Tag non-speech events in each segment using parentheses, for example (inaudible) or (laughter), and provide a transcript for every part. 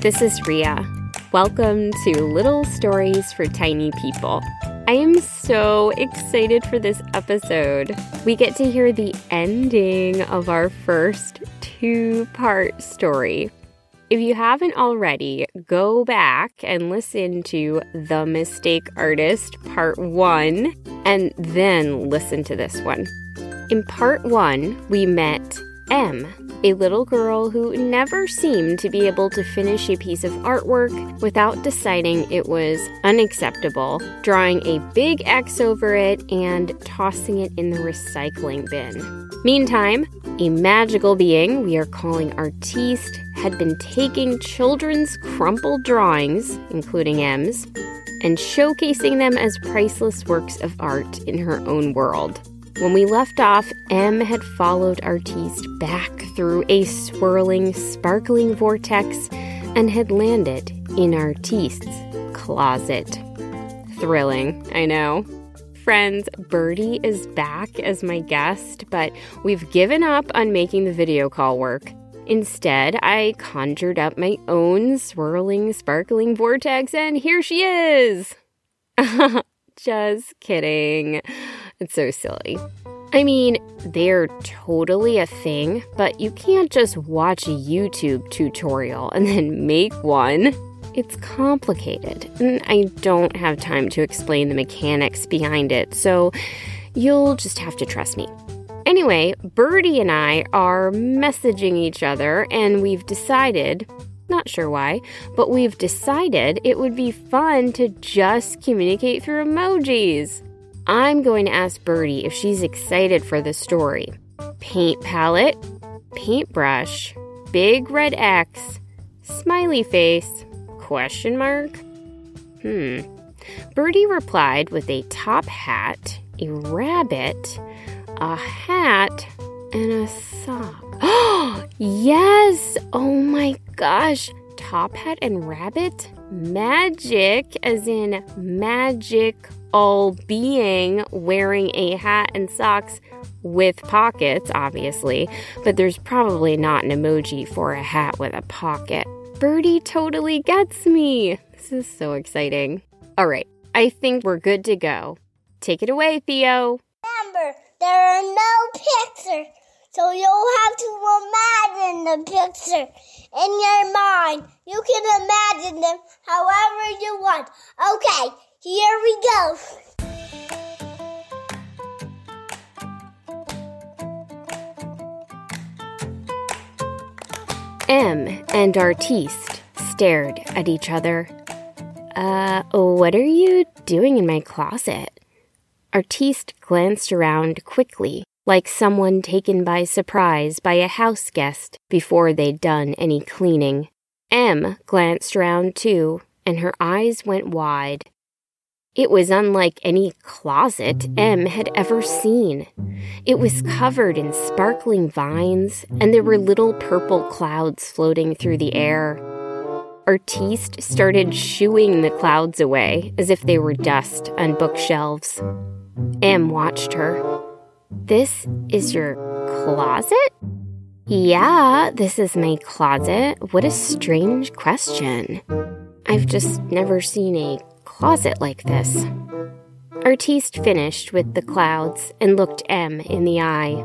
This is Rhea. Welcome to Little Stories for Tiny People. I am so excited for this episode. We get to hear the ending of our first two part story. If you haven't already, go back and listen to The Mistake Artist Part 1 and then listen to this one. In Part 1, we met Em, a little girl who never seemed to be able to finish a piece of artwork without deciding it was unacceptable, drawing a big X over it, and tossing it in the recycling bin. Meantime, a magical being we are calling Artiste had been taking children's crumpled drawings, including Em's, and showcasing them as priceless works of art in her own world. When we left off, Em had followed Artiste back through a swirling, sparkling vortex and had landed in Artiste's closet. Thrilling, I know. Friends, Birdie is back as my guest, but we've given up on making the video call work. Instead, I conjured up my own swirling, sparkling vortex, and here she is! (laughs) Just kidding. It's so silly. I mean, they're totally a thing, but you can't just watch a YouTube tutorial and then make one. It's complicated, and I don't have time to explain the mechanics behind it, so you'll just have to trust me. Anyway, Birdie and I are messaging each other, and we've decided not sure why, but we've decided it would be fun to just communicate through emojis. I'm going to ask Birdie if she's excited for the story. Paint palette, paintbrush, big red X, smiley face, question mark? Hmm. Birdie replied with a top hat, a rabbit, a hat, and a sock. Oh, (gasps) yes! Oh my gosh! Top hat and rabbit? Magic, as in magic all being wearing a hat and socks with pockets, obviously, but there's probably not an emoji for a hat with a pocket. Birdie totally gets me. This is so exciting. All right, I think we're good to go. Take it away, Theo. Remember, there are no pictures, so you'll have to imagine the picture in your mind. You can imagine them however you want. Okay, here we go. Em and Artiste stared at each other. Uh, what are you doing in my closet? Artiste glanced around quickly, like someone taken by surprise by a house guest before they'd done any cleaning. Em glanced around too, and her eyes went wide. It was unlike any closet Em had ever seen. It was covered in sparkling vines, and there were little purple clouds floating through the air. Artiste started shooing the clouds away as if they were dust on bookshelves. Em watched her. This is your closet? Yeah, this is my closet. What a strange question. I've just never seen a closet like this. Artiste finished with the clouds and looked Em in the eye.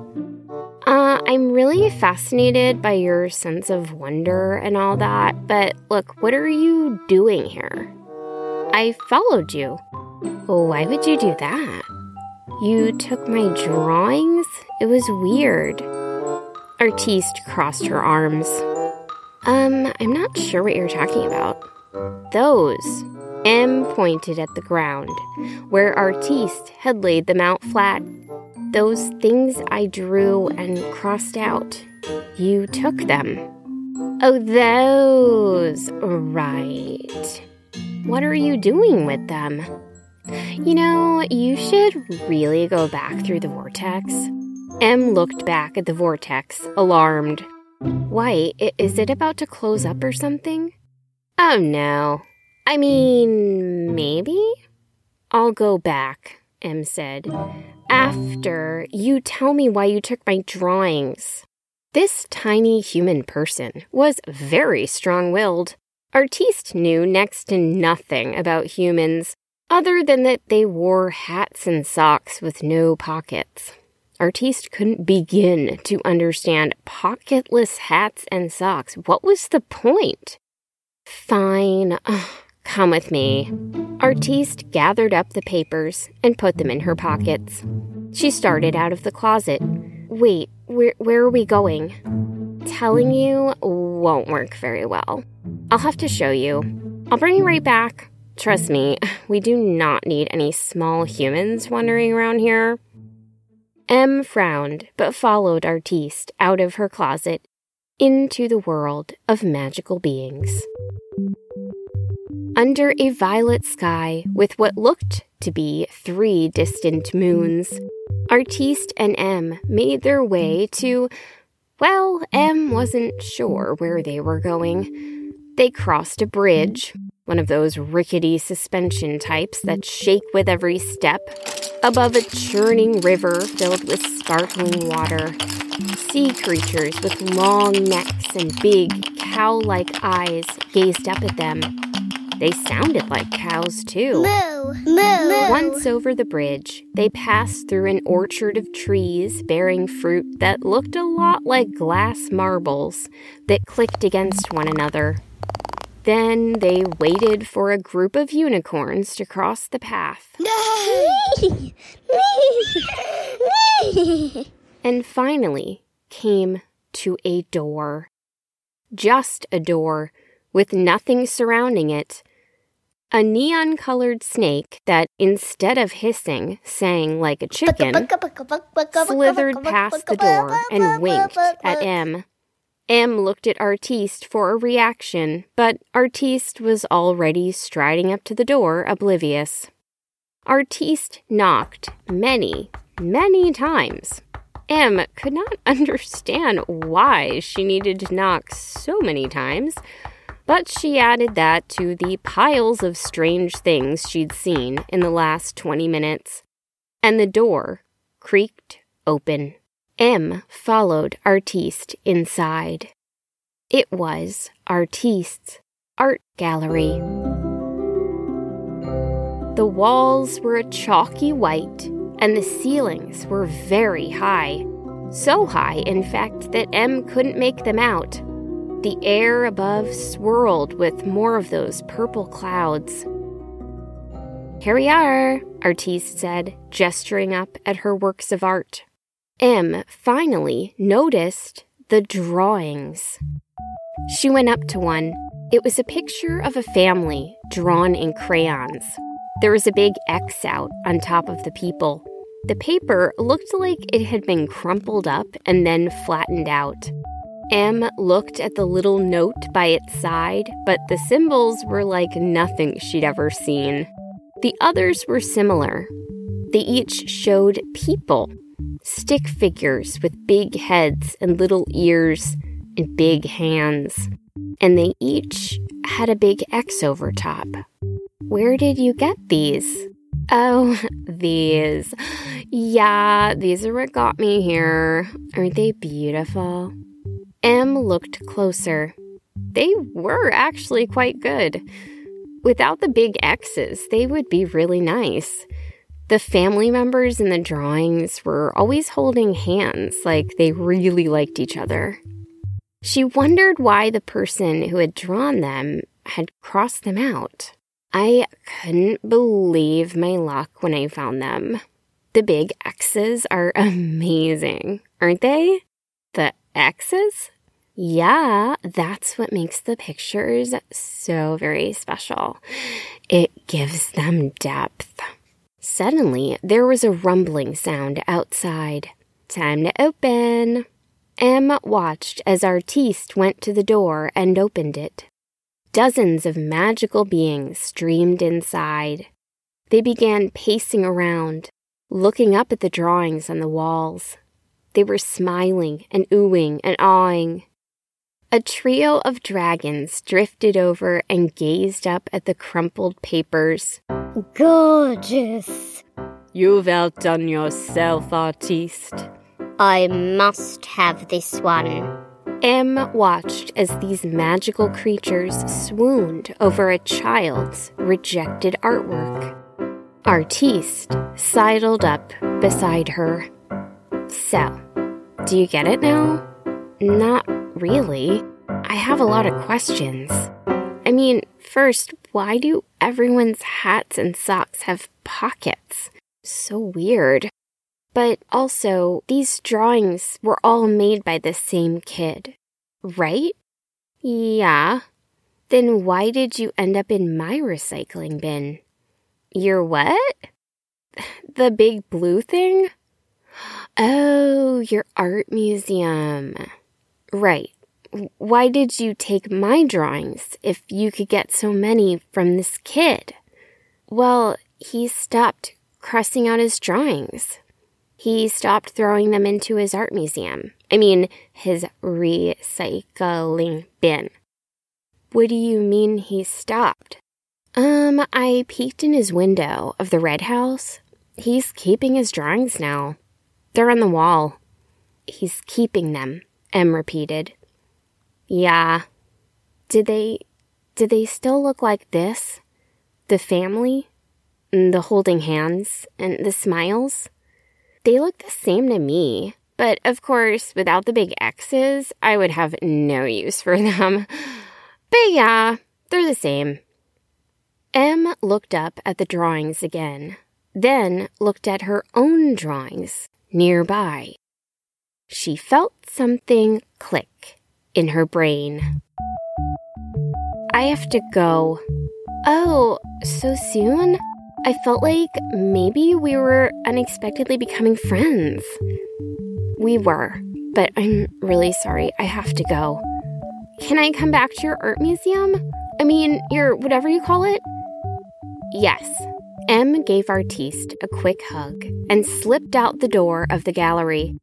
Uh, I'm really fascinated by your sense of wonder and all that, but look, what are you doing here? I followed you. Why would you do that? You took my drawings? It was weird. Artiste crossed her arms. Um, I'm not sure what you're talking about. Those. Em pointed at the ground, where Artiste had laid them out flat. Those things I drew and crossed out. You took them. Oh, those. Right. What are you doing with them? You know, you should really go back through the vortex. Em looked back at the vortex, alarmed. Why, is it about to close up or something? Oh no, I mean, maybe? I'll go back, Em said, after you tell me why you took my drawings. This tiny human person was very strong willed. Artiste knew next to nothing about humans other than that they wore hats and socks with no pockets. Artiste couldn't begin to understand pocketless hats and socks. What was the point? Fine, (sighs) come with me. Artiste gathered up the papers and put them in her pockets. She started out of the closet. Wait, where, where are we going? Telling you won't work very well. I'll have to show you. I'll bring you right back. Trust me, (laughs) we do not need any small humans wandering around here. Em frowned, but followed Artiste out of her closet into the world of magical beings. Under a violet sky with what looked to be three distant moons, Artiste and Em made their way to, well, Em wasn't sure where they were going. They crossed a bridge, one of those rickety suspension types that shake with every step, above a churning river filled with sparkling water. Sea creatures with long necks and big, cow like eyes gazed up at them. They sounded like cows, too. Moo, moo. Once over the bridge, they passed through an orchard of trees bearing fruit that looked a lot like glass marbles that clicked against one another. Then they waited for a group of unicorns to cross the path. (laughs) and finally came to a door. Just a door, with nothing surrounding it. A neon colored snake that, instead of hissing, sang like a chicken, slithered past the door and winked at Em. Em looked at Artiste for a reaction, but Artiste was already striding up to the door, oblivious. Artiste knocked many, many times. Em could not (laughs) understand why she needed to knock so many times, but she added that to the piles of strange things she'd seen in the last 20 minutes. And the door creaked open. Em followed Artiste inside. It was Artiste's art gallery. The walls were a chalky white, and the ceilings were very high. So high, in fact, that Em couldn't make them out. The air above swirled with more of those purple clouds. Here we are, Artiste said, gesturing up at her works of art. Em finally noticed the drawings. She went up to one. It was a picture of a family drawn in crayons. There was a big X out on top of the people. The paper looked like it had been crumpled up and then flattened out. Em looked at the little note by its side, but the symbols were like nothing she'd ever seen. The others were similar. They each showed people stick figures with big heads and little ears and big hands. And they each had a big X over top. Where did you get these? Oh, (laughs) these. Yeah, these are what got me here. Aren't they beautiful? Em looked closer. They were actually quite good. Without the big X's, they would be really nice. The family members in the drawings were always holding hands like they really liked each other. She wondered why the person who had drawn them had crossed them out. I couldn't believe my luck when I found them. The big X's are (laughs) amazing, aren't they? The X's? Yeah, that's what makes the pictures so very special. It gives them depth. Suddenly, there was a rumbling sound outside. Time to open. Em watched as Artiste went to the door and opened it. Dozens of magical beings streamed inside. They began pacing around, looking up at the drawings on the walls. They were smiling and oohing and awing. A trio of dragons drifted over and gazed up at the crumpled papers. Gorgeous. You've outdone yourself, artiste. I must have this one. Em watched as these magical creatures swooned over a child's rejected artwork. Artiste sidled up beside her. So, do you get it now? Not really. I have a lot of questions. I mean, first, why do everyone's hats and socks have pockets? So weird. But also, these drawings were all made by the same kid, right? Yeah. Then why did you end up in my recycling bin? Your what? (laughs) The big blue thing? Oh, your art museum. Right. Why did you take my drawings if you could get so many from this kid? Well, he stopped crossing out his drawings. He stopped throwing them into his art museum. I mean, his recycling bin. What do you mean he stopped? Um, I peeked in his window of the red house. He's keeping his drawings now. They're on the wall. He's keeping them, Em repeated. Yeah. Did they did they still look like this? The family? And The holding hands and the smiles? They look the same to me. But of course, without the big X's, I would have no use for (laughs) them. But yeah, they're the same. Em looked up at the drawings again, then looked at her own drawings nearby. She felt something click in her brain. I have to go. Oh, so soon? I felt like maybe we were unexpectedly becoming friends. We were, but I'm really sorry. I have to go. Can I come back to your art museum? I mean, your whatever you call it? Yes. Em gave Artiste a quick hug and slipped out the door of the gallery.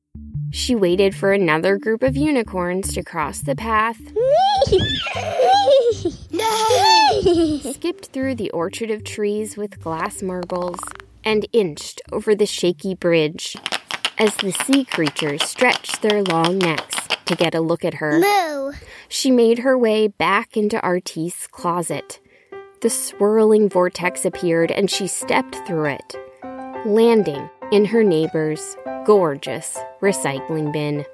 She waited for another group of unicorns to cross the path, (laughs) skipped through the orchard of trees with glass marbles, and inched over the shaky bridge as the sea creatures stretched their long necks to get a look at her. Moo. She made her way back into Artiste's closet. The swirling vortex appeared and she stepped through it, landing in her neighbor's gorgeous recycling bin.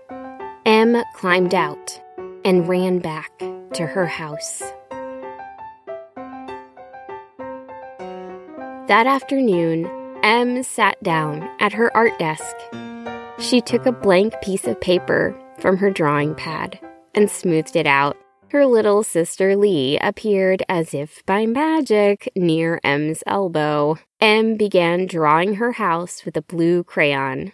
Em climbed out and ran back to her house. That afternoon, Em sat down at her art desk. She took a blank piece of paper from her drawing pad and smoothed it out. Her little sister Lee appeared as if by magic near Em's elbow. Em began drawing her house with a blue crayon.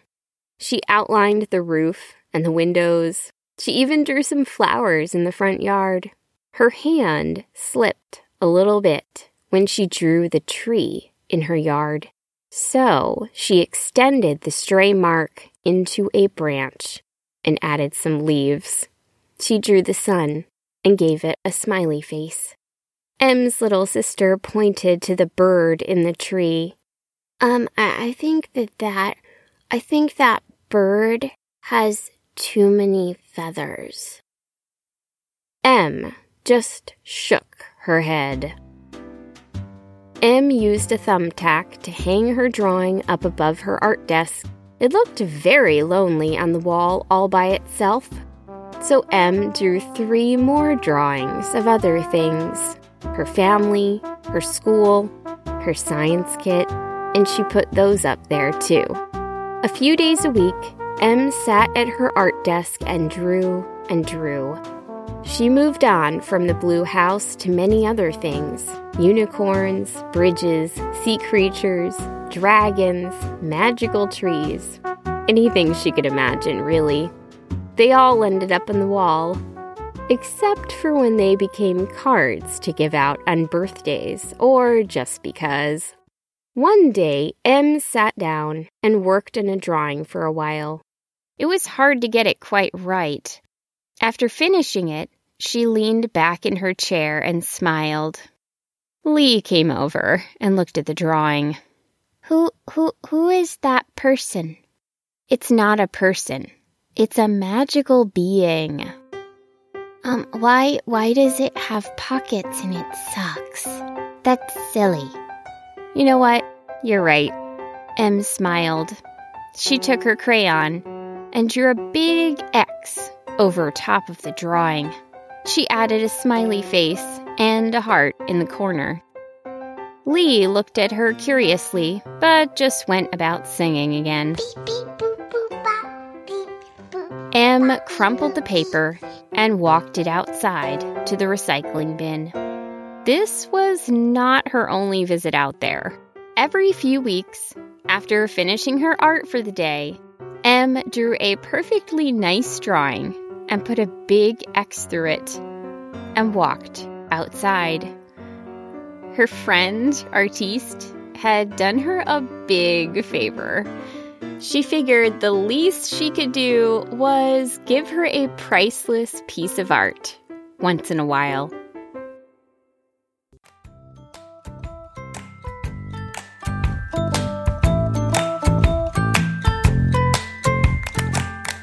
She outlined the roof and the windows. She even drew some flowers in the front yard. Her hand slipped a little bit when she drew the tree in her yard. So she extended the stray mark into a branch and added some leaves. She drew the sun and gave it a smiley face. Em's little sister pointed to the bird in the tree. Um, I, I think that that, I think that bird has too many feathers. Em just shook her head. Em used a thumbtack to hang her drawing up above her art desk. It looked very lonely on the wall all by itself. So Em drew three more drawings of other things her family, her school, her science kit, and she put those up there too. A few days a week, Em sat at her art desk and drew and drew. She moved on from the blue house to many other things unicorns, bridges, sea creatures, dragons, magical trees. Anything she could imagine, really. They all ended up on the wall, except for when they became cards to give out on birthdays or just because. One day, Em sat down and worked on a drawing for a while. It was hard to get it quite right. After finishing it, she leaned back in her chair and smiled. Lee came over and looked at the drawing. Who who who is that person? It's not a person. It's a magical being. Um, why why does it have pockets and it sucks? That's silly. You know what? You're right. Em smiled. She took her crayon and drew a big X over top of the drawing. She added a smiley face and a heart in the corner. Lee looked at her curiously, but just went about singing again. Beep, beep, boop, boop, bop. Beep, boop. Em crumpled the paper and walked it outside to the recycling bin. This was not her only visit out there. Every few weeks, after finishing her art for the day, Em drew a perfectly nice drawing and put a big X through it and walked outside. Her friend, Artiste, had done her a big favor. She figured the least she could do was give her a priceless piece of art once in a while.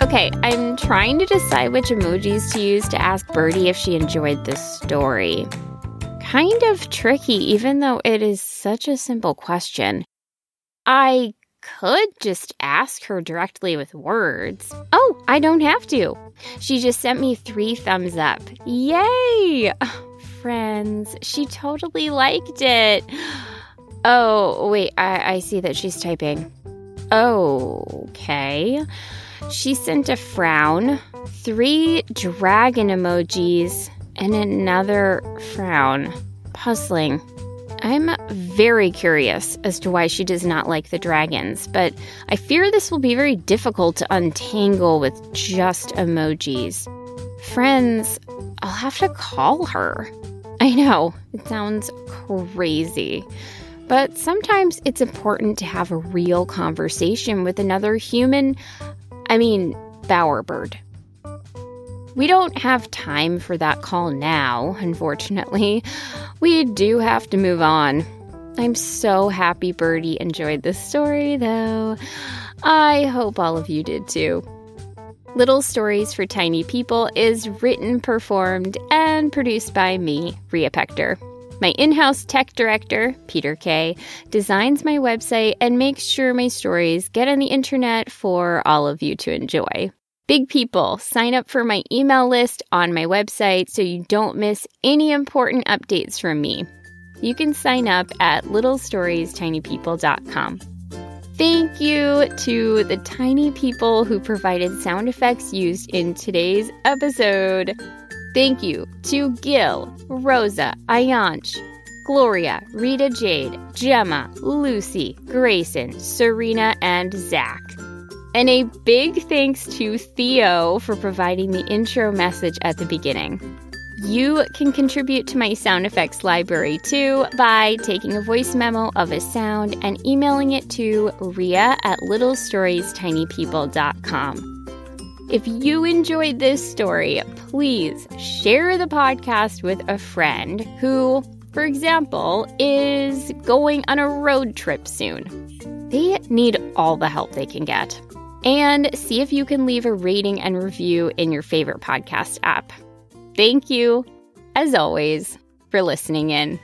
Okay, I'm trying to decide which emojis to use to ask Birdie if she enjoyed this story. Kind of tricky, even though it is such a simple question. I could just ask her directly with words. Oh, I don't have to. She just sent me three thumbs up. Yay! (sighs) friends, she totally liked it. (gasps) Oh, wait, I, I see that she's typing. Okay. She sent a frown, three dragon emojis, and another frown. Puzzling. I'm very curious as to why she does not like the dragons, but I fear this will be very difficult to untangle with just emojis. Friends, I'll have to call her. I know, it sounds crazy. But sometimes it's important to have a real conversation with another human I mean, bowerbird. We don't have time for that call now, unfortunately. We do have to move on. I'm so happy Birdie enjoyed this story, though. I hope all of you did too. Little Stories for Tiny People is written, performed, and produced by me, Rhea Pechter. My in house tech director, Peter Kay, designs my website and makes sure my stories get on the internet for all of you to enjoy. Big people, sign up for my email list on my website so you don't miss any important updates from me. You can sign up at littlestoriestinypeople.com. Thank you to the tiny people who provided sound effects used in today's episode. Thank you to Gil, Rosa, Ayaansh, Gloria, Rita Jade, Gemma, Lucy, Grayson, Serena, and Zach. And a big thanks to Theo for providing the intro message at the beginning. You can contribute to my sound effects library too by taking a voice memo of a sound and emailing it to rhea at littlestoriestinypeople.com. If you enjoyed this story, please share the podcast with a friend who, for example, is going on a road trip soon. They need all the help they can get. And see if you can leave a rating and review in your favorite podcast app. Thank you, as always, for listening in.